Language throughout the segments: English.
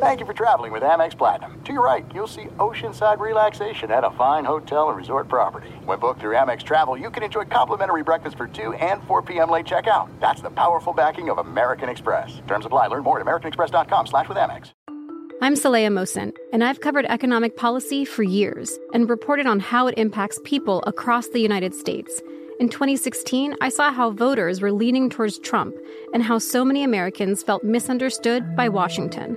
Thank you for traveling with Amex Platinum. To your right, you'll see oceanside relaxation at a fine hotel and resort property. When booked through Amex Travel, you can enjoy complimentary breakfast for 2 and 4 p.m. late checkout. That's the powerful backing of American Express. Terms apply. Learn more at americanexpress.com slash with Amex. I'm Saleha Mohsin, and I've covered economic policy for years and reported on how it impacts people across the United States. In 2016, I saw how voters were leaning towards Trump and how so many Americans felt misunderstood by Washington.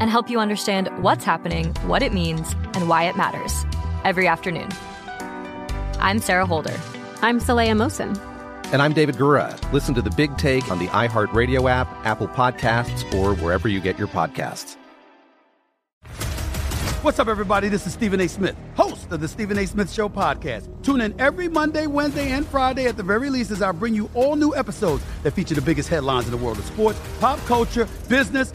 and help you understand what's happening, what it means, and why it matters every afternoon. I'm Sarah Holder. I'm Saleha Mohsin. And I'm David Gura. Listen to the big take on the iHeartRadio app, Apple Podcasts, or wherever you get your podcasts. What's up, everybody? This is Stephen A. Smith, host of the Stephen A. Smith Show podcast. Tune in every Monday, Wednesday, and Friday at the very least as I bring you all new episodes that feature the biggest headlines in the world of sports, pop culture, business,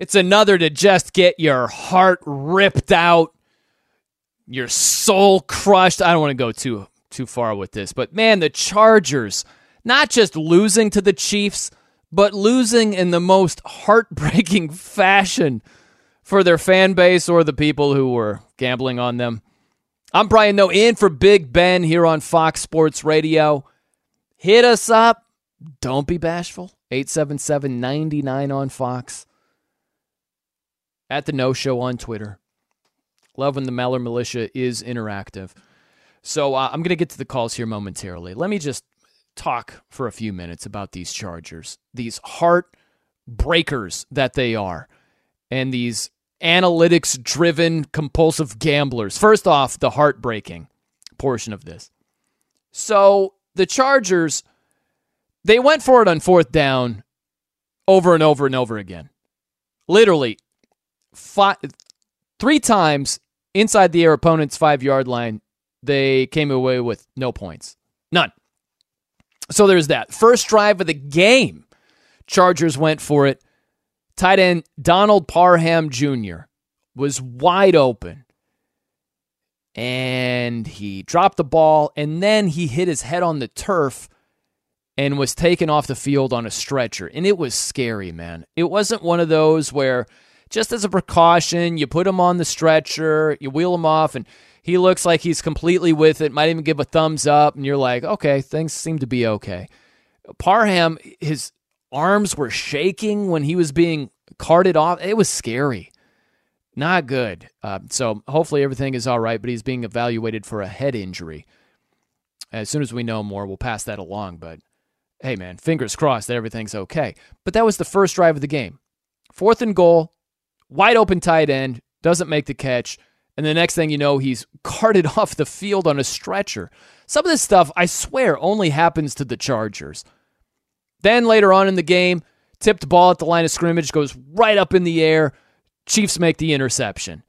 It's another to just get your heart ripped out, your soul crushed. I don't want to go too too far with this, but man, the Chargers not just losing to the Chiefs, but losing in the most heartbreaking fashion for their fan base or the people who were gambling on them. I'm Brian Noe in for Big Ben here on Fox Sports Radio. Hit us up. Don't be bashful. 877 99 on Fox at the No Show on Twitter. Love when the Maller Militia is interactive. So uh, I'm going to get to the calls here momentarily. Let me just talk for a few minutes about these Chargers, these heart breakers that they are, and these analytics driven compulsive gamblers. First off, the heartbreaking portion of this. So the Chargers, they went for it on fourth down over and over and over again. Literally five, three times inside the air opponent's five yard line, they came away with no points. None. So there's that. First drive of the game, Chargers went for it. Tight end Donald Parham Jr. was wide open. And he dropped the ball, and then he hit his head on the turf and was taken off the field on a stretcher. And it was scary, man. It wasn't one of those where just as a precaution, you put him on the stretcher, you wheel him off, and he looks like he's completely with it, might even give a thumbs up, and you're like, okay, things seem to be okay. Parham, his arms were shaking when he was being carted off. It was scary. Not good. Uh, so hopefully everything is all right, but he's being evaluated for a head injury. As soon as we know more, we'll pass that along. But hey, man, fingers crossed that everything's okay. But that was the first drive of the game. Fourth and goal, wide open tight end, doesn't make the catch, And the next thing you know, he's carted off the field on a stretcher. Some of this stuff, I swear, only happens to the Chargers. Then later on in the game, tipped ball at the line of scrimmage goes right up in the air. Chiefs make the interception.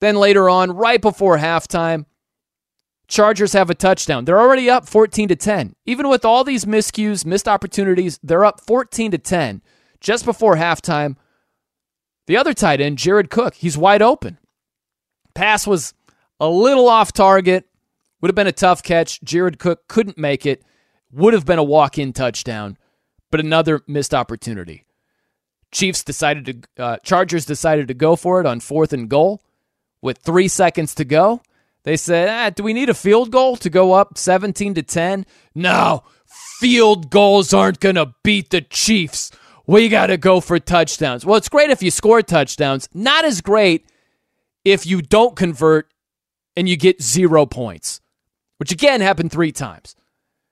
Then later on, right before halftime, Chargers have a touchdown. They're already up 14 to 10. Even with all these miscues, missed opportunities, they're up 14 to 10 just before halftime. The other tight end, Jared Cook, he's wide open. Pass was a little off target. Would have been a tough catch. Jared Cook couldn't make it. Would have been a walk in touchdown, but another missed opportunity. Chiefs decided to, uh, Chargers decided to go for it on fourth and goal with three seconds to go. They said, ah, do we need a field goal to go up 17 to 10? No, field goals aren't going to beat the Chiefs. We got to go for touchdowns. Well, it's great if you score touchdowns, not as great if you don't convert and you get zero points, which again happened three times.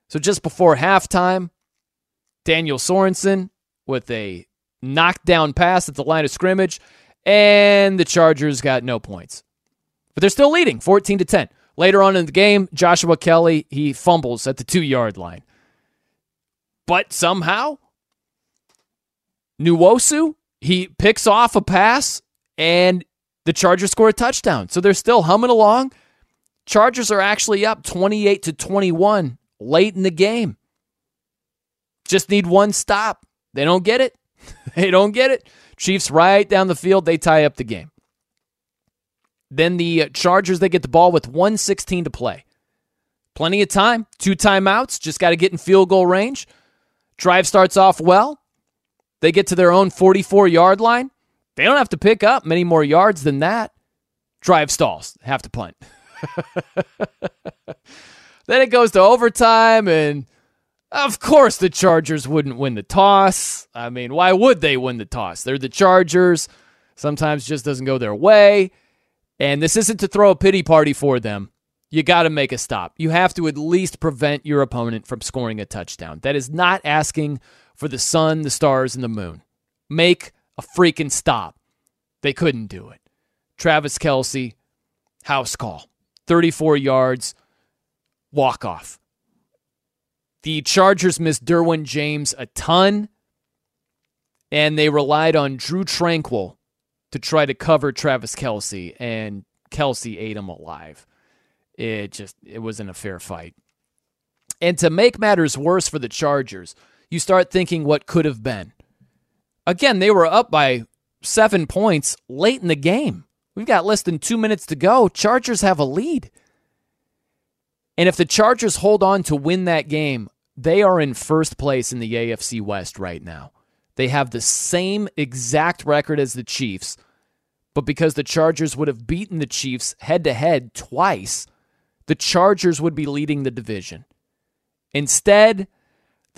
So just before halftime, Daniel Sorensen with a knockdown pass at the line of scrimmage, and the Chargers got no points. But they're still leading 14 to 10. Later on in the game, Joshua Kelley, he fumbles at the two yard line. But somehow, Nwosu, he picks off a pass and the Chargers score a touchdown. So they're still humming along. Chargers are actually up 28 to 21 late in the game. Just need one stop. They don't get it. they don't get it. Chiefs right down the field, they tie up the game. Then the uh, Chargers, they get the ball with 116 to play. Plenty of time, two timeouts, just got to get in field goal range. Drive starts off well. They get to their own 44 yard line. They don't have to pick up many more yards than that. Drive stalls, have to punt. then it goes to overtime, and of course the Chargers wouldn't win the toss. I mean, why would they win the toss? They're the Chargers. Sometimes just doesn't go their way. And this isn't to throw a pity party for them. You got to make a stop. You have to at least prevent your opponent from scoring a touchdown. That is not asking for the sun, the stars, and the moon. Make a freaking stop. They couldn't do it. Travis Kelce, house call. 34 yards, walk off. The Chargers missed Derwin James a ton, and they relied on Drue Tranquill to try to cover Travis Kelce, and Kelce ate him alive. It just it wasn't a fair fight. And to make matters worse for the Chargers, you start thinking what could have been. Again, they were up by seven points late in the game. We've got less than two minutes to go. Chargers have a lead. And if the Chargers hold on to win that game, they are in first place in the AFC West right now. They have the same exact record as the Chiefs, but because the Chargers would have beaten the Chiefs head to head twice, the Chargers would be leading the division. Instead,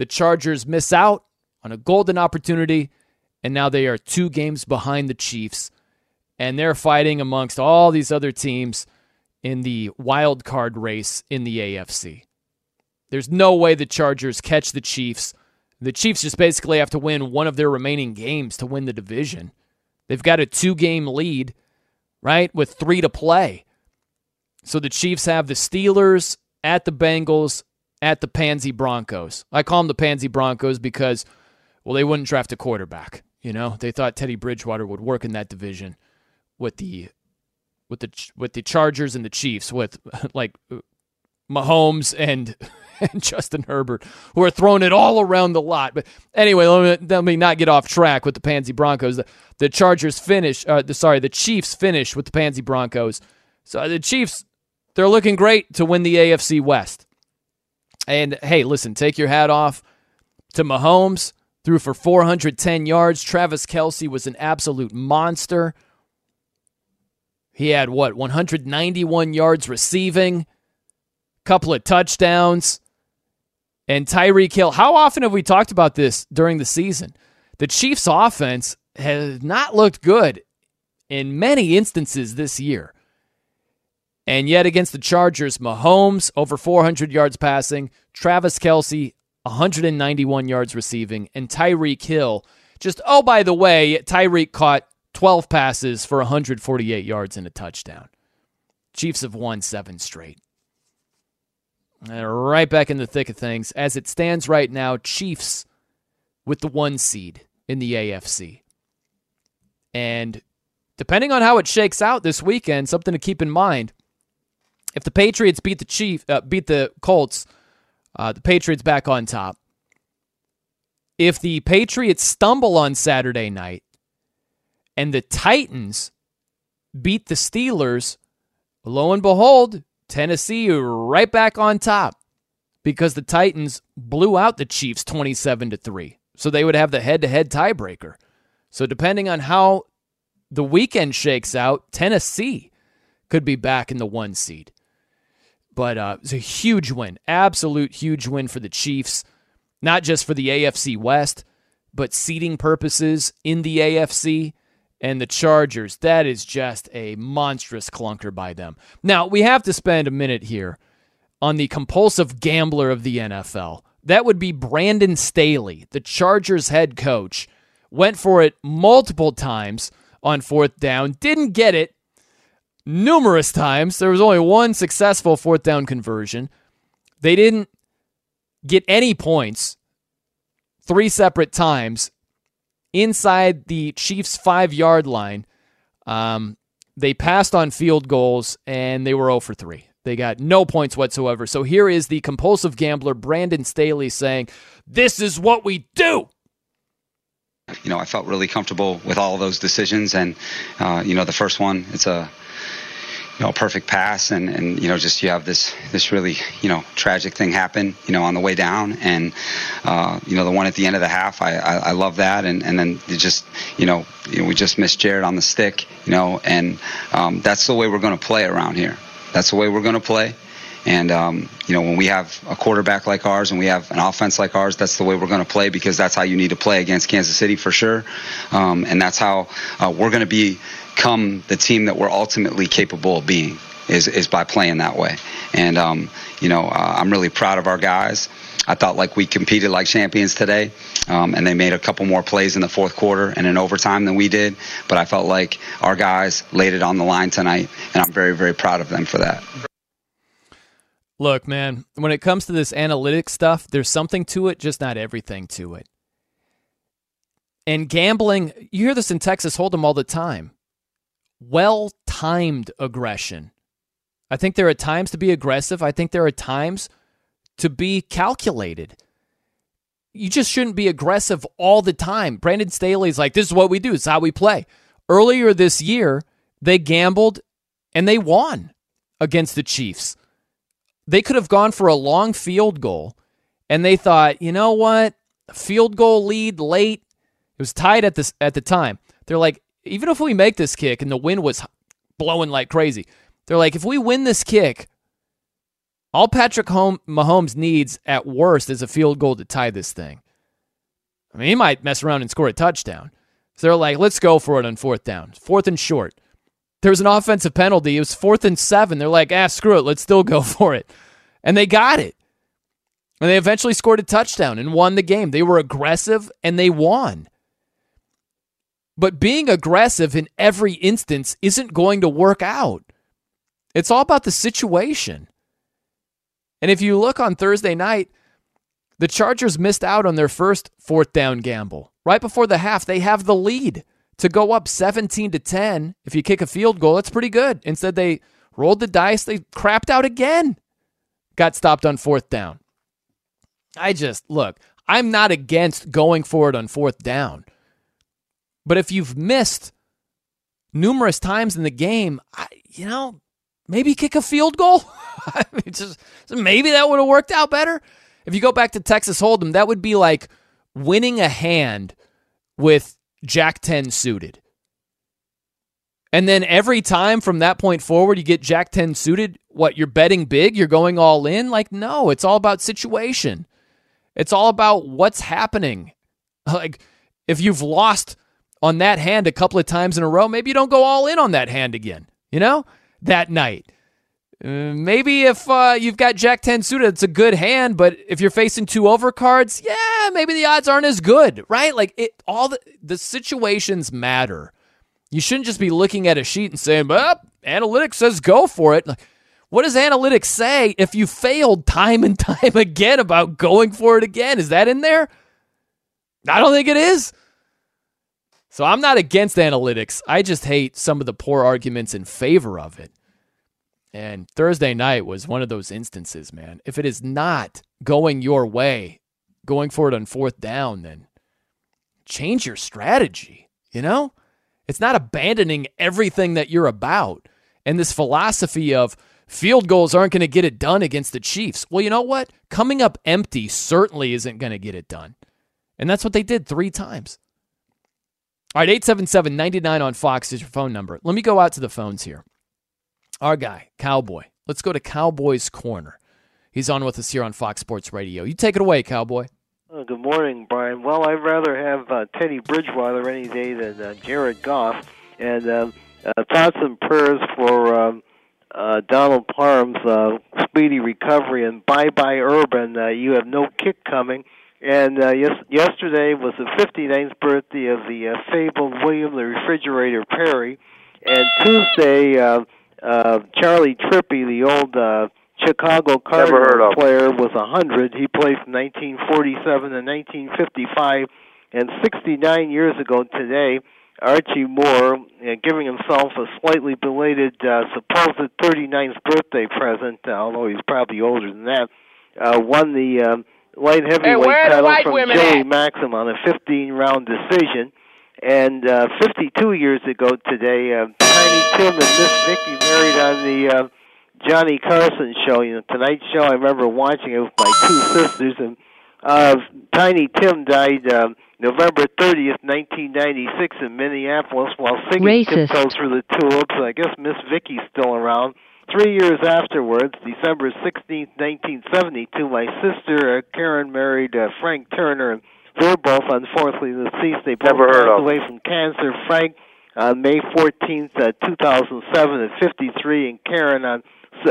the Chargers miss out on a golden opportunity, and now they are two games behind the Chiefs, and they're fighting amongst all these other teams in the wild card race in the AFC. There's no way the Chargers catch the Chiefs the Chiefs just basically have to win one of their remaining games to win the division. They've got a two game lead, right, with three to play. So the Chiefs have the Steelers at the Bengals at the Pansy Broncos. I call them the Pansy Broncos because, well, they wouldn't draft a quarterback. You know, they thought Teddy Bridgewater would work in that division with the with the with the Chargers and the Chiefs with like Mahomes and and Justin Herbert, who are throwing it all around the lot. But anyway, let me, let me not get off track with the Pansy Broncos. The, the Chargers finish, uh, the, sorry, the Chiefs finish with the Pansy Broncos. So the Chiefs, they're looking great to win the AFC West. And hey, listen, take your hat off to Mahomes. Threw for 410 yards. Travis Kelce was an absolute monster. He had what, 191 yards receiving, couple of touchdowns. And Tyreek Hill, how often have we talked about this during the season? The Chiefs' offense has not looked good in many instances this year. And yet against the Chargers, Mahomes over 400 yards passing, Travis Kelce 191 yards receiving, and Tyreek Hill just, oh, by the way, Tyreek caught 12 passes for 148 yards and a touchdown. Chiefs have won seven straight. And right back in the thick of things. As it stands right now, Chiefs with the one seed in the AFC. And depending on how it shakes out this weekend, something to keep in mind. If the Patriots beat the Chief, uh, beat the Colts, uh, the Patriots back on top. If the Patriots stumble on Saturday night and the Titans beat the Steelers, lo and behold, Tennessee right back on top because the Titans blew out the Chiefs 27 to 3. So they would have the head-to-head tiebreaker. So depending on how the weekend shakes out, Tennessee could be back in the 1 seed. But uh, it's a huge win, absolute huge win for the Chiefs, not just for the AFC West, but seeding purposes in the AFC and the Chargers. That is just a monstrous clunker by them. Now, we have to spend a minute here on the compulsive gambler of the NFL. That would be Brandon Staley, the Chargers head coach. Went for it multiple times on fourth down, didn't get it numerous times. There was only one successful fourth down conversion. They didn't get any points three separate times inside the Chiefs' five yard line. Um, they passed on field goals and they were 0 for 3. They got no points whatsoever. So here is the compulsive gambler, Brandon Staley, saying, This is what we do. You know, I felt really comfortable with all those decisions. And, uh, you know, the first one, it's a you know, perfect pass and, and, you know, just you have this, this really, you know, tragic thing happen, you know, on the way down. And, uh, you know, the one at the end of the half, I, I, I love that. And, and then you just, you know, you know, we just missed Jared on the stick, you know, and um, that's the way we're going to play around here. That's the way we're going to play. And, um, you know, when we have a quarterback like ours and we have an offense like ours, that's the way we're going to play because that's how you need to play against Kansas City for sure. Um, and that's how uh, we're going to become the team that we're ultimately capable of being is, is by playing that way. And, um, you know, uh, I'm really proud of our guys. I thought like we competed like champions today, um, and they made a couple more plays in the fourth quarter and in overtime than we did. But I felt like our guys laid it on the line tonight, and I'm very, very proud of them for that. Look, man, when it comes to this analytics stuff, there's something to it, just not everything to it. And gambling, you hear this in Texas Hold'em all the time well timed aggression. I think there are times to be aggressive. I think there are times to be calculated. You just shouldn't be aggressive all the time. Brandon Staley's like, this is what we do, it's how we play. Earlier this year, they gambled and they won against the Chiefs. They could have gone for a long field goal and they thought, you know what? Field goal lead late. It was tied at this at the time. They're like, even if we make this kick and the wind was blowing like crazy, they're like, if we win this kick, all Patrick Mahomes needs at worst is a field goal to tie this thing. I mean, he might mess around and score a touchdown. So they're like, let's go for it on fourth down, fourth and short. There was an offensive penalty. It was fourth and seven. They're like, ah, screw it. Let's still go for it. And they got it. And they eventually scored a touchdown and won the game. They were aggressive and they won. But being aggressive in every instance isn't going to work out. It's all about the situation. And if you look on Thursday night, the Chargers missed out on their first fourth down gamble. Right before the half, they have the lead to go up 17 to 10. If you kick a field goal, that's pretty good. Instead, they rolled the dice, they crapped out again. Got stopped on fourth down. I just, look, I'm not against going for it on fourth down. But if you've missed numerous times in the game, I, you know, maybe kick a field goal. Just maybe that would have worked out better. If you go back to Texas Hold'em, that would be like winning a hand with Jack 10 suited. And then every time from that point forward, you get Jack 10 suited. What, you're betting big? You're going all in? Like, no, it's all about situation. It's all about what's happening. Like, if you've lost on that hand a couple of times in a row, maybe you don't go all in on that hand again, you know, that night. Uh, maybe if uh, you've got Jack 10 suited, it's a good hand, but if you're facing two overcards, yeah, maybe the odds aren't as good, right? Like it all the, the situations matter. You shouldn't just be looking at a sheet and saying, well, analytics says go for it. Like, what does analytics say if you failed time and time again about going for it again? Is that in there? I don't think it is. So I'm not against analytics. I just hate some of the poor arguments in favor of it. And Thursday night was one of those instances, man. If it is not going your way, going for it on fourth down, then change your strategy, you know? It's not abandoning everything that you're about. And this philosophy of field goals aren't going to get it done against the Chiefs. Well, you know what? Coming up empty certainly isn't going to get it done. And that's what they did three times. All right, 877 99 on Fox is your phone number. Let me go out to the phones here. Our guy, Cowboy. Let's go to Cowboy's Corner. He's on with us here on Fox Sports Radio. You take it away, Cowboy. Oh, good morning, Brian. Well, I'd rather have uh, Teddy Bridgewater any day than uh, Jared Goff. And um, uh, thoughts and prayers for um, uh, Donald Parham's uh, speedy recovery. And bye bye, Urban. Uh, you have no kick coming. And uh, yes, yesterday was the 59th birthday of the uh, fabled William the Refrigerator Perry. And Tuesday, uh, uh, Charley Trippi, the old uh, Chicago Cardinals player, was a 100. He played from 1947 to 1955. And 69 years ago today, Archie Moore, uh, giving himself a slightly belated uh, supposed 39th birthday present, uh, although he's probably older than that, uh, won the uh, light heavyweight hey, title from Joey at? Maxim on a 15-round decision. And uh, 52 years ago today, uh, Tiny Tim and Miss Vicky married on the uh, Johnny Carson show. You know, tonight's show. I remember watching it with my two sisters, and uh, Tiny Tim died uh, November 30th, 1996, in Minneapolis, while singing Racist. "Tiptoes Through the Tulips." I guess Miss Vicky's still around. Three years afterwards, December 16th, 1972, my sister uh, Karen married uh, Frank Turner, and they're both unfortunately deceased. They both Never heard passed of. away from cancer. Frank on May 14th, uh, 2007, at 53, and Karen on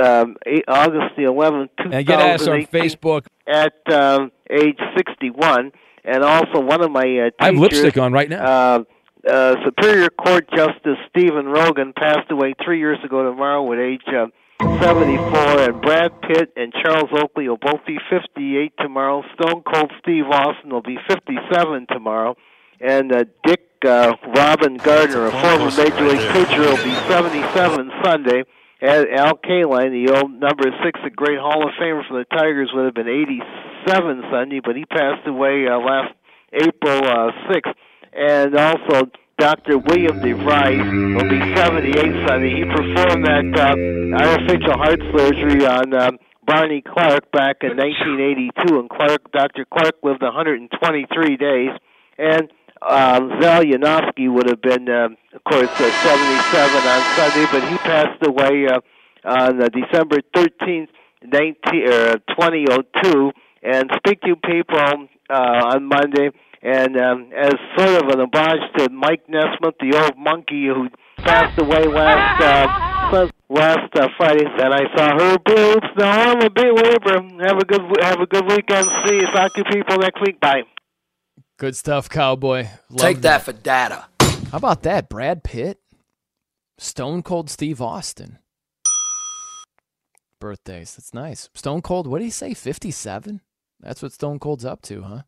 um, eight, August the 11th, 2018 And get us on Facebook. at um, age 61. And also one of my uh, teachers, I have lipstick on right now. uh, uh, Superior Court Justice Stephen Rogan passed away three years ago tomorrow at age uh, 74, and Brad Pitt and Charles Oakley will both be 58 tomorrow. Stone Cold Steve Austin will be 57 tomorrow, and uh, Dick uh, Robin Gardner, a former Major League pitcher, will be 77 Sunday. And Al Kaline, the old number six, a great Hall of Famer for the Tigers, would have been 87 Sunday, but he passed away uh, last April uh, 6th. And also, Dr. William DeVries will be 78 Sunday. He performed that uh, artificial heart surgery on um, Barney Clark back in 1982, and Clark, Dr. Clark lived 123 days. And um, Zal Yanovsky would have been, uh, of course, uh, 77 on Sunday, but he passed away uh, on uh, December 13th, 19, uh, 2002. And speak to people uh, on Monday. And um, as sort of an homage to Mike Nesmith, the old Monkee who passed away last uh, last uh, Friday, and I saw her boobs. Now I'm a labor. Have a good have a good weekend. See you. Talk to people next week. Bye. Good stuff, Cowboy. Love Take that for data. How about that? Brad Pitt, Stone Cold Steve Austin. Birthdays. That's nice. Stone Cold, what did he say? 57? That's what Stone Cold's up to, huh?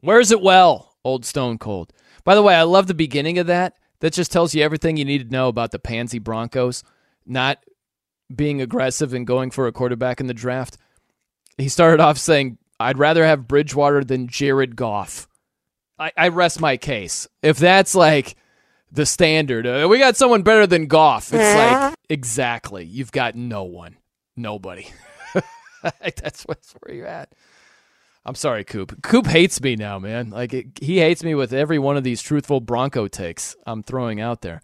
Where's it well, old Stone Cold? By the way, I love the beginning of that. That just tells you everything you need to know about the Pansy Broncos not being aggressive and going for a quarterback in the draft. He started off saying, I'd rather have Bridgewater than Jared Goff. I, I rest my case. If that's like the standard, uh, we got someone better than Goff. It's like, exactly. You've got no one. Nobody. that's what's where you're at. I'm sorry, Coop. Coop hates me now, man. Like it, he hates me with every one of these truthful Bronco takes I'm throwing out there.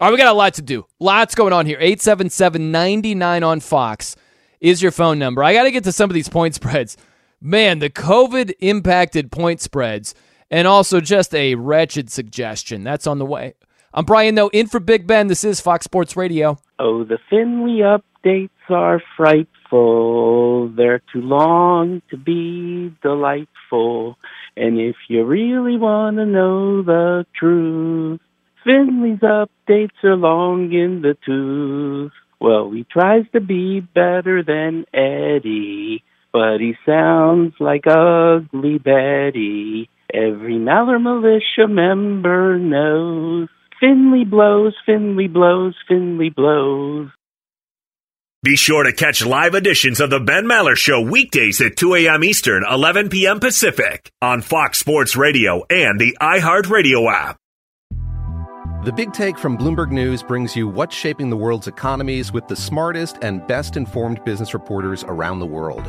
All right, we got a lot to do. Lots going on here. 877-99 on Fox is your phone number. I got to get to some of these point spreads. Man, the COVID impacted point spreads and also just a wretched suggestion. That's on the way. I'm Brian though, in for Big Ben. This is Fox Sports Radio. Oh, the Finley updates are frightful. They're too long to be delightful. And if you really want to know the truth, Finley's updates are long in the tooth. Well, he tries to be better than Eddie, but he sounds like Ugly Betty. Every Maller Militia member knows. Finley blows, Finley blows, Finley blows. Be sure to catch live editions of The Ben Maller Show weekdays at 2 a.m. Eastern, 11 p.m. Pacific on Fox Sports Radio and the iHeartRadio app. The Big Take from Bloomberg News brings you what's shaping the world's economies with the smartest and best informed business reporters around the world.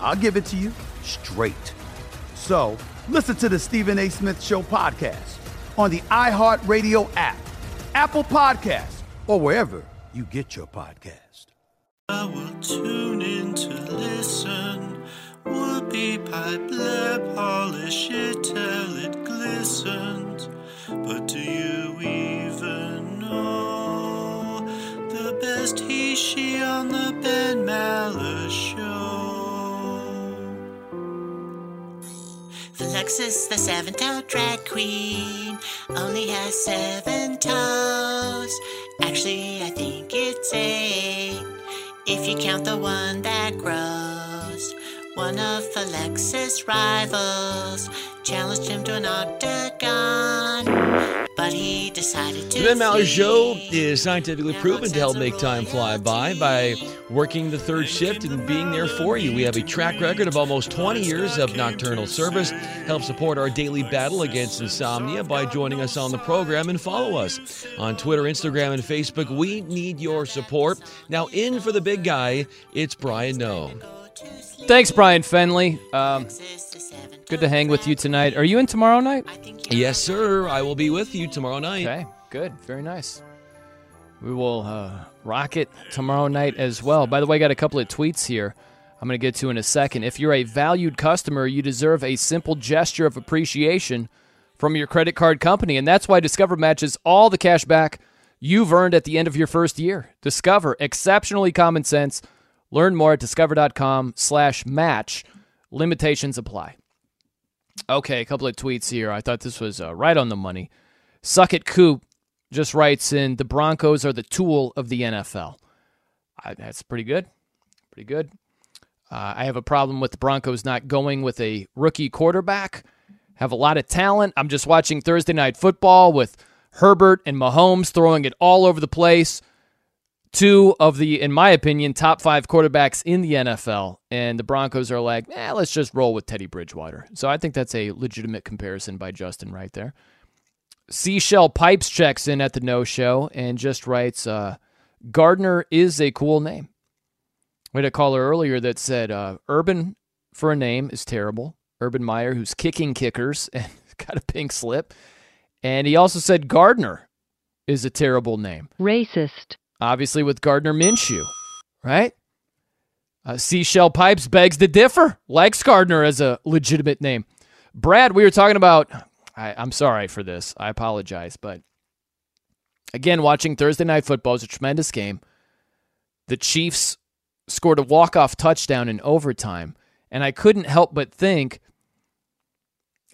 I'll give it to you straight. So listen to the Stephen A. Smith Show podcast on the iHeartRadio app, Apple Podcasts, or wherever you get your podcast. I will tune in to listen. Whoopie pipe, lip polish it till it glistens. But do you even know the best he, she on the Ben Maller show? Alexis, the seven toed drag queen, only has seven toes. Actually, I think it's eight if you count the one that grows. One of Alexis' rivals challenged him to an octagon, but he decided to. The Ben Maller. Show is scientifically proven to help make time fly by by working the third shift and being there for you. We have a track record of almost 20 years of nocturnal service. Help support our daily battle against insomnia by joining us on the program and follow us on Twitter, Instagram, and Facebook. We need your support. Now, in for the big guy, it's Brian Noe. Thanks, Brian Fenley. Um, good to hang with you tonight. Are you in tomorrow night? Yes, sir. I will be with you tomorrow night. Okay, good. Very nice. We will uh, rock it tomorrow night as well. By the way, I got a couple of tweets here I'm going to get to in a second. If you're a valued customer, you deserve a simple gesture of appreciation from your credit card company. And that's why Discover matches all the cash back you've earned at the end of your first year. Discover, exceptionally common sense. Learn more at discover.com slash match. Limitations apply. Okay, a couple of tweets here. I thought this was uh, right on the money. Suck it Coop just writes in the Broncos are the tool of the NFL. I, that's pretty good. Pretty good. Uh, I have a problem with the Broncos not going with a rookie quarterback. Have a lot of talent. I'm just watching Thursday night football with Herbert and Mahomes throwing it all over the place. Two of the, in my opinion, top five quarterbacks in the NFL. And the Broncos are like, eh, let's just roll with Teddy Bridgewater. So I think that's a legitimate comparison by Justin right there. Seashell Pipes checks in at the no show and just writes, uh, Gardner is a cool name. We had a caller earlier that said uh, Urban for a name is terrible. Urban Meyer, who's kicking kickers and got a pink slip. And he also said Gardner is a terrible name. Racist. Obviously, with Gardner Minshew, right? Uh, Seashell Pipes begs to differ. Likes Gardner as a legitimate name. Brad, we were talking about. I, I'm sorry for this. I apologize. But again, watching Thursday Night Football is a tremendous game. The Chiefs scored a walk-off touchdown in overtime, and I couldn't help but think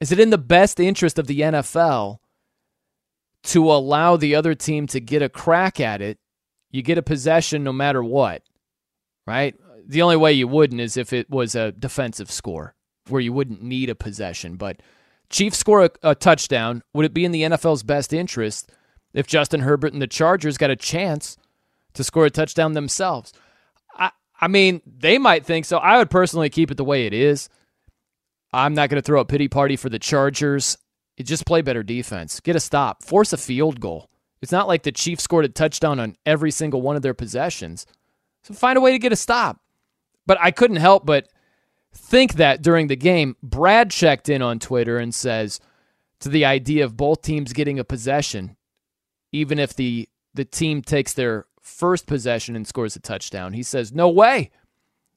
is it in the best interest of the NFL to allow the other team to get a crack at it? You get a possession no matter what, right? The only way you wouldn't is if it was a defensive score where you wouldn't need a possession. But Chiefs score a, a touchdown. Would it be in the NFL's best interest if Justin Herbert and the Chargers got a chance to score a touchdown themselves? I mean, they might think so. I would personally keep it the way it is. I'm not going to throw a pity party for the Chargers. Just play better defense. Get a stop. Force a field goal. It's not like the Chiefs scored a touchdown on every single one of their possessions. So find a way to get a stop. But I couldn't help but think that during the game, Brad checked in on Twitter and says to the idea of both teams getting a possession, even if the the team takes their first possession and scores a touchdown. He says, No way.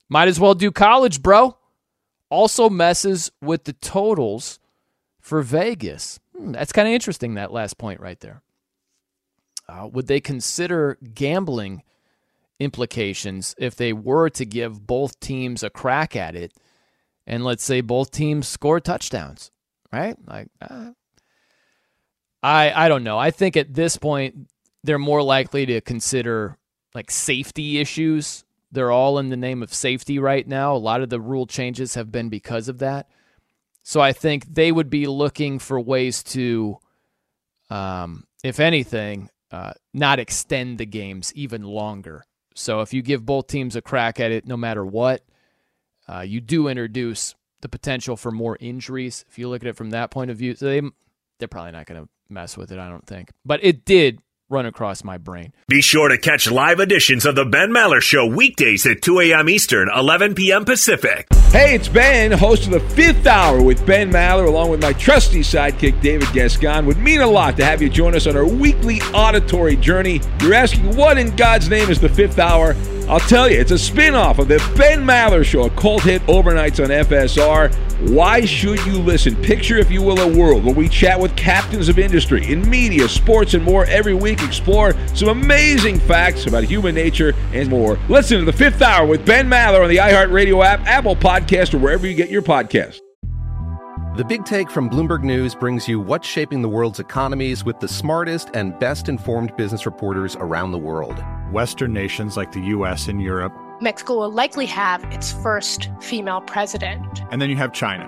Might as well do college, bro. Also messes with the totals for Vegas. Hmm, that's kind of interesting, that last point right there. Uh, would they consider gambling implications if they were to give both teams a crack at it and let's say both teams score touchdowns, right? Like, uh, I I don't know. I think at this point they're more likely to consider like safety issues. They're all in the name of safety right now. A lot of the rule changes have been because of that. So I think they would be looking for ways to, um, if anything, uh, not extend the games even longer. So if you give both teams a crack at it, no matter what, uh, you do introduce the potential for more injuries. If you look at it from that point of view, so they they're probably not going to mess with it. I don't think, but it did run across my brain. Be sure to catch live editions of the Ben Maller Show weekdays at 2 a.m. Eastern, 11 p.m. Pacific. Hey, it's Ben, host of the fifth hour with Ben Maller, along with my trusty sidekick, David Gascon. Would mean a lot to have you join us on our weekly auditory journey. You're asking, what in God's name is the fifth hour? I'll tell you, it's a spin off of the Ben Maller Show, a cult hit overnights on FSR. Why should you listen? Picture, if you will, a world where we chat with captains of industry in media, sports, and more every week. Explore some amazing facts about human nature and more. Listen to the fifth hour with Ben Maller on the iHeartRadio app, Apple Podcast, or wherever you get your podcast. The Big Take from Bloomberg News brings you what's shaping the world's economies with the smartest and best informed business reporters around the world. Western nations like the US and Europe. Mexico will likely have its first female president. And then you have China.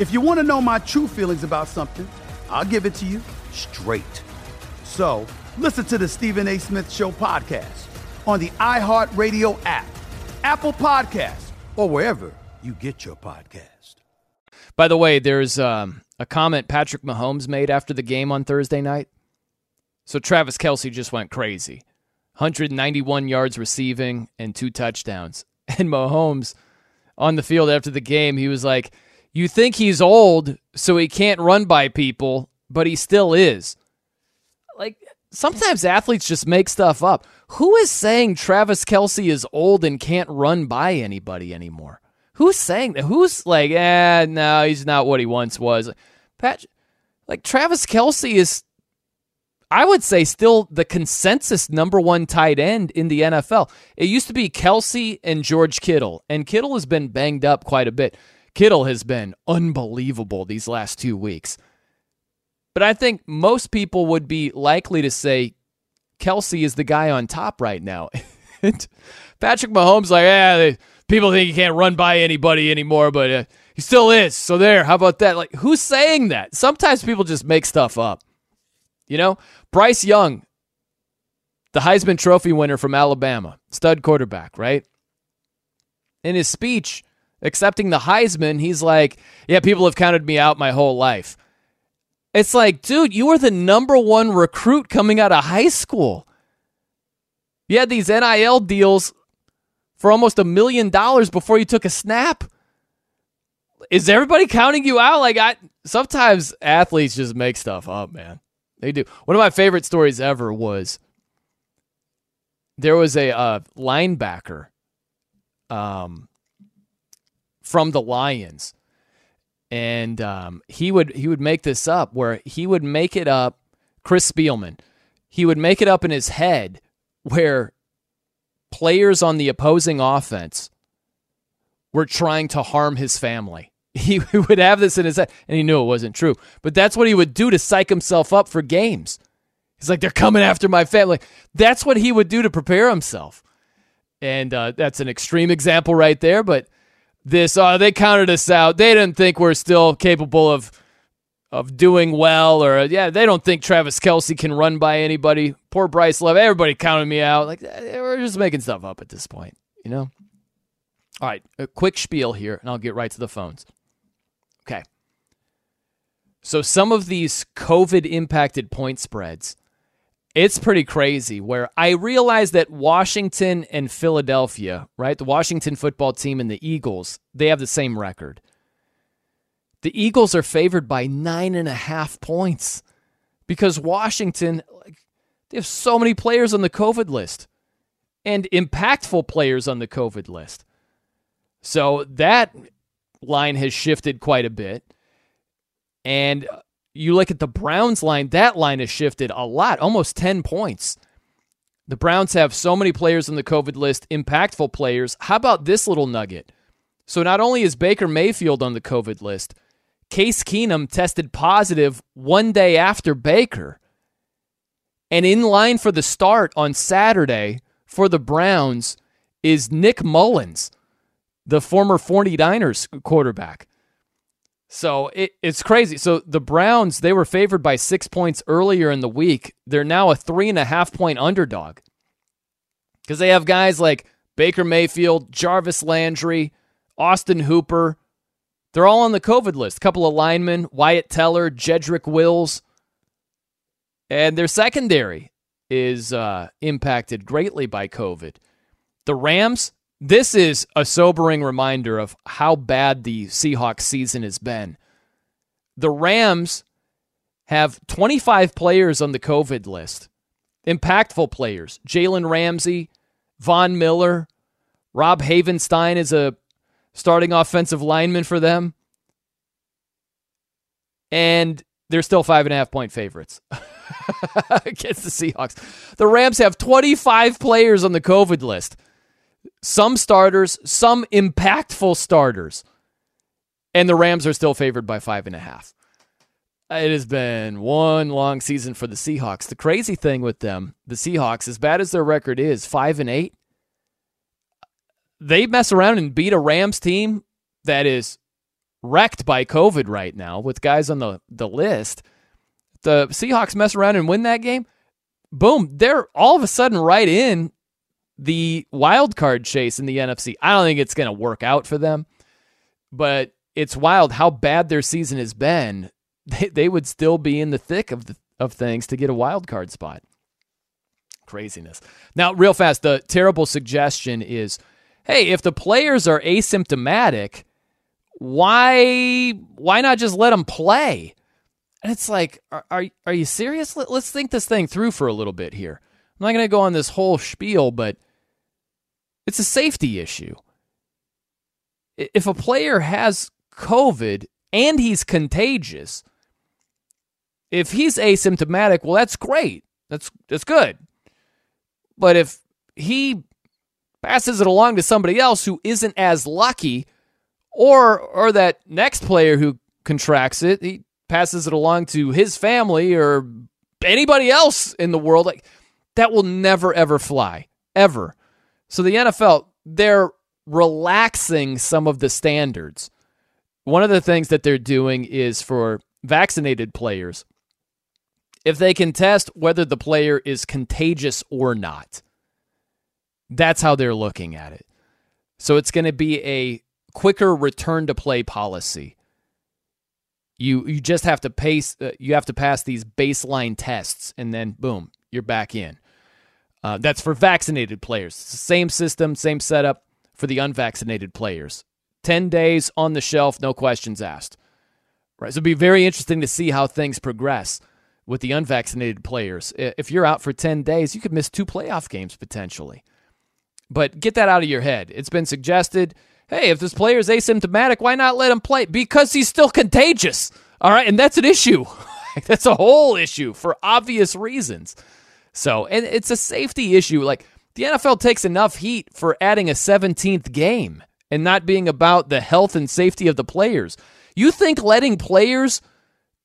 If you want to know my true feelings about something, I'll give it to you straight. So listen to the Stephen A. Smith Show podcast on the iHeartRadio app, Apple Podcasts, or wherever you get your podcast. By the way, there's um, a comment Patrick Mahomes made after the game on Thursday night. So Travis Kelce just went crazy 191 yards receiving and two touchdowns. And Mahomes on the field after the game, he was like, You think he's old, so he can't run by people, but he still is. Like, sometimes athletes just make stuff up. Who is saying Travis Kelce is old and can't run by anybody anymore? Who's saying that? Who's like, eh, no, he's not what he once was. Pat, like Travis Kelce is, I would say, still the consensus number one tight end in the NFL. It used to be Kelce and George Kittle, and Kittle has been banged up quite a bit. Kittle has been unbelievable these last two weeks. But I think most people would be likely to say Kelce is the guy on top right now. Patrick Mahomes, like, yeah, they, people think he can't run by anybody anymore, but uh, he still is. So there, how about that? Like, who's saying that? Sometimes people just make stuff up. You know, Bryce Young, the Heisman Trophy winner from Alabama, stud quarterback, right? In his speech accepting the Heisman, he's like, Yeah, people have counted me out my whole life. It's like, dude, you were the number one recruit coming out of high school. You had these NIL deals for almost a million dollars before you took a snap. Is everybody counting you out? Like I sometimes athletes just make stuff up, man. They do. One of my favorite stories ever was there was a uh, linebacker um, from the Lions, and um, he would he would make this up where he would make it up. Chris Spielman, he would make it up in his head where players on the opposing offense were trying to harm his family. He would have this in his head, and he knew it wasn't true. But that's what he would do to psych himself up for games. He's like, they're coming after my family. That's what he would do to prepare himself. And uh, that's an extreme example right there. But this, uh, they counted us out. They didn't think we're still capable of of doing well, or yeah, they don't think Travis Kelce can run by anybody. Poor Bryce Love. Everybody counted me out. Like eh, we're just making stuff up at this point, you know. All right, a quick spiel here, and I'll get right to the phones. Okay. So some of these COVID impacted point spreads, it's pretty crazy where I realize that Washington and Philadelphia, right? The Washington football team and the Eagles, they have the same record. The Eagles are favored by nine and a half points because Washington, like, they have so many players on the COVID list and impactful players on the COVID list. So that line has shifted quite a bit. And you look at the Browns line, that line has shifted a lot, almost 10 points. The Browns have so many players on the COVID list, impactful players. How about this little nugget? So not only is Baker Mayfield on the COVID list, Case Keenum tested positive one day after Baker. And in line for the start on Saturday for the Browns is Nick Mullens, the former 49ers quarterback. So it, it's crazy. So the Browns, they were favored by six points earlier in the week. They're now a three and a half point underdog because they have guys like Baker Mayfield, Jarvis Landry, Austin Hooper. They're all on the COVID list. A couple of linemen, Wyatt Teller, Jedrick Wills. And their secondary is uh, impacted greatly by COVID. The Rams, this is a sobering reminder of how bad the Seahawks season has been. The Rams have 25 players on the COVID list, impactful players. Jalen Ramsey, Von Miller, Rob Havenstein is a starting offensive lineman for them. And they're still five and a half point favorites against the Seahawks. The Rams have 25 players on the COVID list some starters, some impactful starters, and the Rams are still favored by five and a half. It has been one long season for the Seahawks. The crazy thing with them, the Seahawks, as bad as their record is, five and eight, they mess around and beat a Rams team that is wrecked by COVID right now with guys on the, the list. The Seahawks mess around and win that game. Boom, they're all of a sudden right in the wild card chase in the NFC. I don't think it's going to work out for them, but it's wild how bad their season has been. They, they would still be in the thick of the, of things to get a wild card spot. Craziness. Now, real fast, the terrible suggestion is, hey, if the players are asymptomatic, why why not just let them play? And it's like, are are, are you serious? Let, let's think this thing through for a little bit here. I'm not going to go on this whole spiel, but it's a safety issue. If a player has COVID and he's contagious, if he's asymptomatic, well, that's great. That's that's good. But if he passes it along to somebody else who isn't as lucky, or or that next player who contracts it, he passes it along to his family or anybody else in the world, like that will never ever fly ever. So the NFL, they're relaxing some of the standards. One of the things that they're doing is for vaccinated players, if they can test whether the player is contagious or not, that's how they're looking at it. So it's going to be a quicker return to play policy. You you just have to pace uh, you have to pass these baseline tests and then boom, you're back in. Uh, that's for vaccinated players. Same system, same setup for the unvaccinated players. 10 days on the shelf, no questions asked. Right. So it'll be very interesting to see how things progress with the unvaccinated players. If you're out for 10 days, you could miss two playoff games potentially. But get that out of your head. It's been suggested hey, if this player is asymptomatic, why not let him play? Because he's still contagious. All right. And that's an issue. that's a whole issue for obvious reasons. So, and it's a safety issue. Like the NFL takes enough heat for adding a 17th game and not being about the health and safety of the players. You think letting players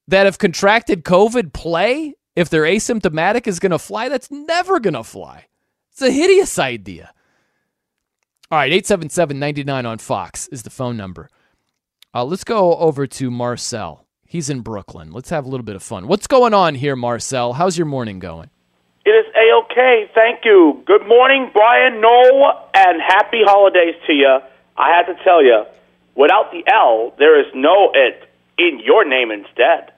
that have contracted COVID play if they're asymptomatic is going to fly? That's never going to fly. It's a hideous idea. All right, 877 99 on Fox is the phone number. Uh, let's go over to Marcel. He's in Brooklyn. Let's have a little bit of fun. What's going on here, Marcel? How's your morning going? It is a okay. Thank you. Good morning, Brian Noel, and happy holidays to you. I had to tell you, without the L, there is no it in your name instead.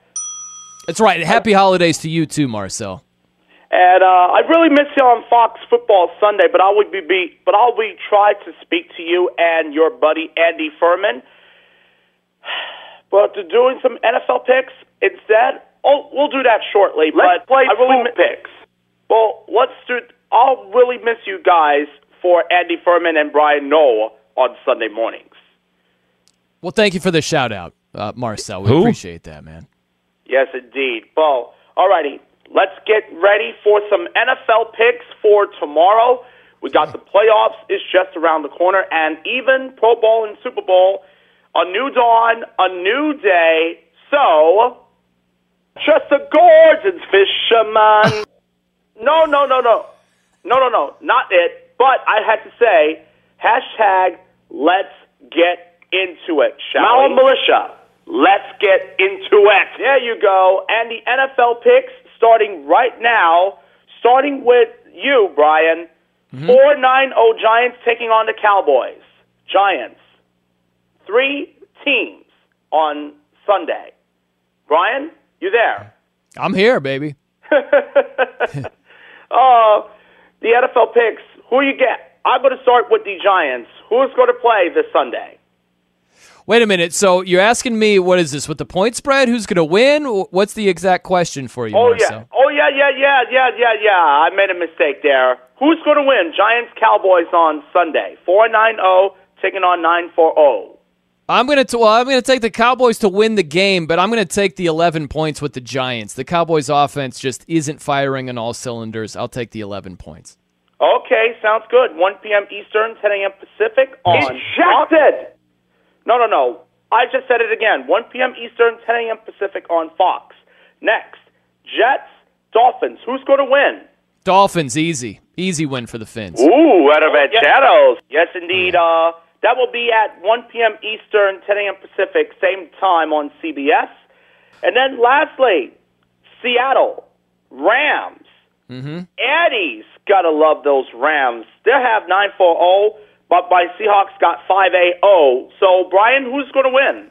That's right. Happy holidays to you too, Marcel. And uh, I really miss you on Fox Football Sunday, but I would be, be but I'll be try to speak to you and your buddy Andy Furman. But to doing some NFL picks instead. Oh, we'll do that shortly. Let's but play I really food picks. Well, let's do. I'll really miss you guys for Andy Furman and Brian Noel on Sunday mornings. Well, thank you for the shout out, uh, Marcel. We Who? appreciate that, man. Yes, indeed. Well, alrighty. Let's get ready for some NFL picks for tomorrow. We got the playoffs is just around the corner, and even Pro Bowl and Super Bowl, a new dawn, a new day. So, just a gorgeous fisherman. No, no, no, no, no, no, no, not it. But I had to say, hashtag Let's get into it, shall Mala we? Militia. Let's get into it. There you go. And the NFL picks starting right now, starting with you, Brian. Mm-hmm. 4 9 0 Giants taking on the Cowboys. Giants. Three teams on Sunday. Brian, you there? I'm here, baby. Uh, the NFL picks. Who you get? I'm going to start with the Giants. Who's going to play this Sunday? Wait a minute. So you're asking me what is this with the point spread? Who's going to win? What's the exact question for you, Oh Marcel? yeah, oh yeah, yeah, yeah, yeah, yeah, yeah. I made a mistake there. Who's going to win? Giants Cowboys on Sunday. Four nine zero taking on nine four oh. zero. I'm gonna t- well, I'm gonna take the Cowboys to win the game, but I'm gonna take the 11 points with the Giants. The Cowboys' offense just isn't firing on all cylinders. I'll take the 11 points. Okay, sounds good. 1 p.m. Eastern, 10 a.m. Pacific on Ejected. No, no, no. I just said it again. 1 p.m. Eastern, 10 a.m. Pacific on Fox. Next, Jets, Dolphins. Who's going to win? Dolphins, easy, easy win for the Fins. Ooh, out of Oh, yes. shadows. Yes, indeed. Uh, that will be at 1 p.m. Eastern, 10 a.m. Pacific, same time on CBS. And then lastly, Seattle, Rams. Mm-hmm. Eddie's got to love those Rams. They have 9-4-0, but my Seahawks got 5-8-0. So, Brian, who's going to win?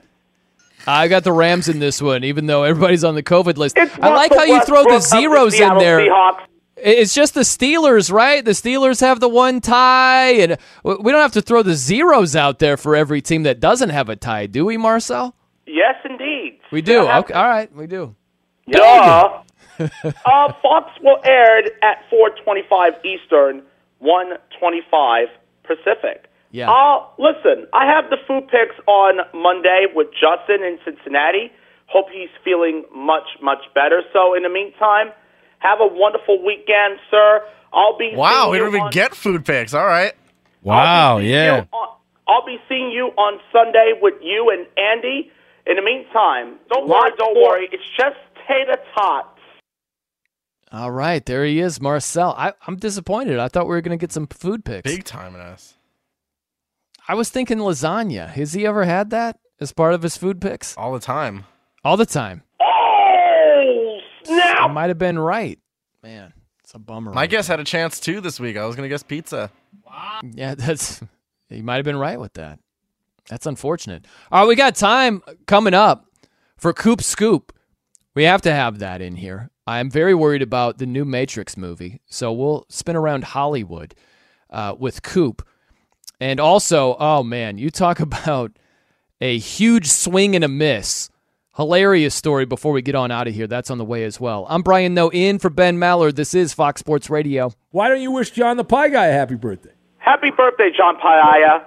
I got the Rams in this one, even though everybody's on the COVID list. I like how you throw the of the zeros in there. Seahawks. It's just the Steelers, right? The Steelers have the one tie, and we don't have to throw the zeros out there for every team that doesn't have a tie, do we, Marcel? Yes, indeed. We do. Okay, all right, we do. Yeah. uh, Fox will air it at 4:25 Eastern, 1:25 Pacific. Yeah. Uh, listen, I have the food picks on Monday with Justin in Cincinnati. Hope he's feeling much, much better. So, in the meantime, have a wonderful weekend, sir. I'll be Wow, we you don't even on- get food picks. All right. Wow, yeah. I'll be seeing you on Sunday with you and Andy. In the meantime, don't worry, don't worry. It's just tater tots. All right, there he is, Marcel. I, I'm disappointed. I thought we were going to get some food picks. Big time in us. I was thinking lasagna. Has he ever had that as part of his food picks? All the time. All the time. I might have been right. Man, it's a bummer. My guess had a chance too this week. I was going to guess pizza. Wow. Yeah, that's you might have been right with that. That's unfortunate. All right, we got time coming up for Coop Scoop. We have to have that in here. I'm very worried about the new Matrix movie, so we'll spin around Hollywood uh, with Coop. And also, oh man, you talk about a huge swing and a miss. Hilarious story before we get on out of here. That's on the way as well. I'm Brian Noe in for Ben Maller. This is Fox Sports Radio. Why don't you wish John the Pie Guy a happy birthday? Happy birthday, John Paiaya.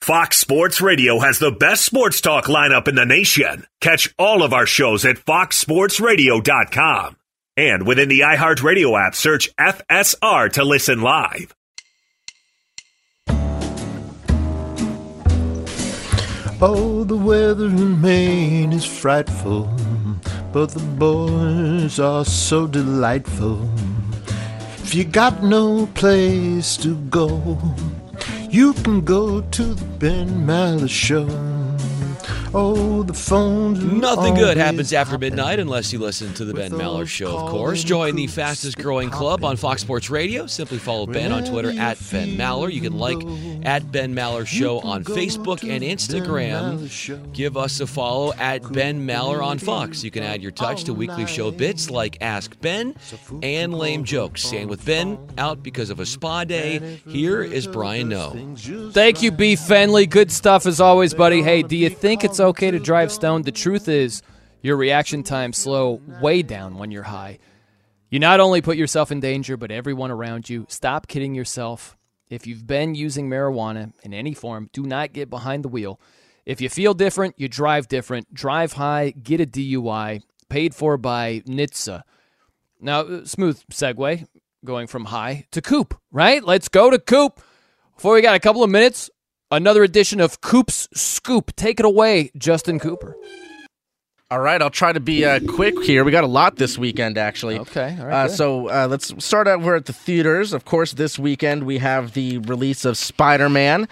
Fox Sports Radio has the best sports talk lineup in the nation. Catch all of our shows at foxsportsradio.com. And within the iHeartRadio app, search FSR to listen live. Oh, the weather in Maine is frightful, but the boys are so delightful. If you got no place to go, you can go to the Ben Maller Show. Oh, the phones. Nothing good happens after midnight unless you listen to the Ben Maller Show, of course. Join the fastest growing club on Fox Sports Radio. Simply follow Ben on Twitter at Ben Maller. You can like at Ben Maller Show on Facebook and Instagram. Give us a follow at Ben Maller on Fox. You can add your touch to weekly show bits like Ask Ben and Lame Jokes. And with Ben out because of a spa day, here is Brian Noe. Thank you, B. Fenley. Good stuff as always, buddy. Hey, do you think it's okay to drive stoned? The truth is, your reaction time slow way down when you're high. You not only put yourself in danger, but everyone around you. Stop kidding yourself. If you've been using marijuana in any form, do not get behind the wheel. If you feel different, you drive different. Drive high, get a DUI, paid for by NHTSA. Now, uh, smooth segue going from high to Coop, right? Let's go to Coop. Before we got a couple of minutes, another edition of Coop's Scoop. Take it away, Justin Cooper. All right, I'll try to be uh, quick here. We got a lot this weekend, actually. Okay, all right. Uh, so uh, let's start out. We're at the theaters. Of course, this weekend we have the release of Spider Man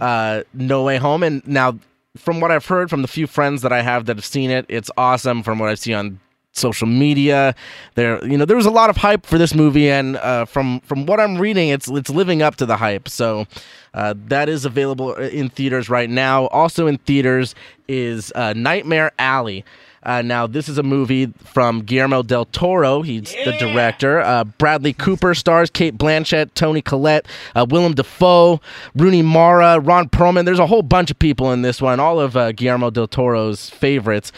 uh, No Way Home. And now, from what I've heard from the few friends that I have that have seen it, it's awesome from what I see on social media there you know there was a lot of hype for this movie and uh, from from what i'm reading it's it's living up to the hype so uh, that is available in theaters right now also in theaters is uh, nightmare alley uh, now, this is a movie from Guillermo del Toro. He's the director. Uh, Bradley Cooper stars Cate Blanchett, Toni Collette, uh, Willem Dafoe, Rooney Mara, Ron Perlman. There's a whole bunch of people in this one, all of uh, Guillermo del Toro's favorites.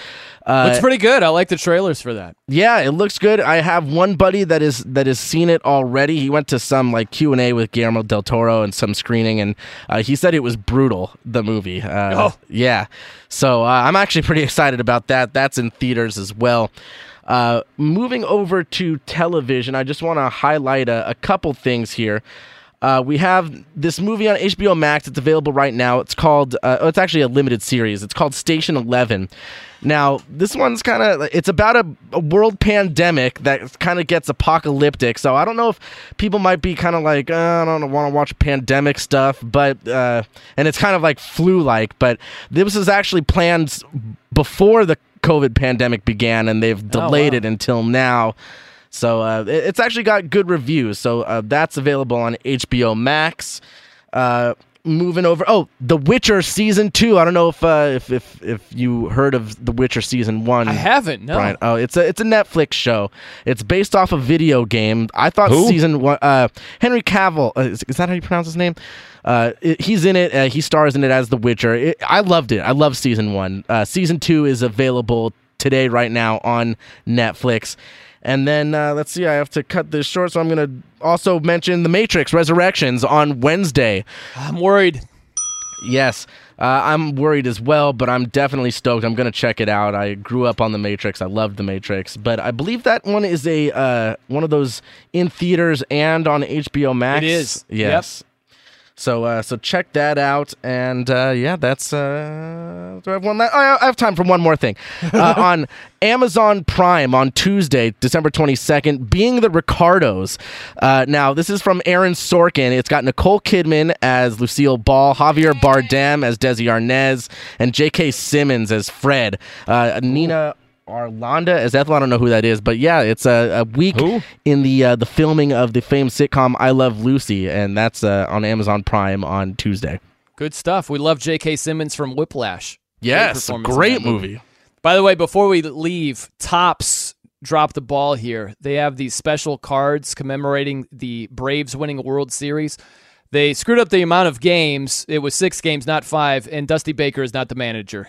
Uh, Looks pretty good. I like the trailers for that. yeah, it looks good. I have one buddy that is that has seen it already. He went to some like Q and A with Guillermo del Toro and some screening, and uh, he said it was brutal. The movie. Uh, Oh. yeah. So uh, I'm actually pretty excited about that. That's in theaters as well. Uh, moving over to television, I just want to highlight a, a couple things here. Uh, we have this movie on HBO Max. It's available right now. It's called. Uh, oh, it's actually a limited series. It's called Station Eleven. Now, this one's kind of. It's about a, a world pandemic that kind of gets apocalyptic. So I don't know if people might be kind of like, uh, I don't want to watch pandemic stuff, but uh, and it's kind of like flu-like. But this was actually planned before the COVID pandemic began, and they've delayed wow. it until now. So uh, it's actually got good reviews. So uh, that's available on HBO Max. Uh, moving over. Oh, The Witcher season two. I don't know if uh, if if if you heard of The Witcher season one. I haven't, no. Brian. Oh, it's a it's a Netflix show. It's based off a video game. I thought Who? season one. Uh, Henry Cavill. Uh, is, is that how you pronounce his name? Uh, it- he's in it. Uh, he stars in it as The Witcher. It, I loved it. I love season one. Uh, season two is available today, right now on Netflix. And then uh, let's see, I have to cut this short, so I'm going to also mention The Matrix Resurrections on Wednesday. I'm worried. Yes, uh, I'm worried as well, but I'm definitely stoked. I'm going to check it out. I grew up on The Matrix. I loved The Matrix, but I believe that one is a uh, one of those in theaters and on HBO Max. It is. Yes. So uh, so check that out, and uh, yeah, that's. Uh, do I have one? La- oh, I have time for one more thing. Uh, on Amazon Prime on Tuesday, December twenty second, being the Ricardos. Uh, now this is from Aaron Sorkin. It's got Nicole Kidman as Lucille Ball, Javier Bardem as Desi Arnaz, and J.K. Simmons as Fred. Uh, Nina Arianda as Ethel. I don't know who that is, but yeah, it's a, a week in the uh, the filming of the famed sitcom I Love Lucy, and that's uh, on Amazon Prime on Tuesday. Good stuff. We love J.K. Simmons from Whiplash. Yes, in great that movie. By the way, before we leave, Topps dropped the ball here. They have these special cards commemorating the Braves winning World Series. They screwed up the amount of games. It was six games, not five, and Dusty Baker is not the manager.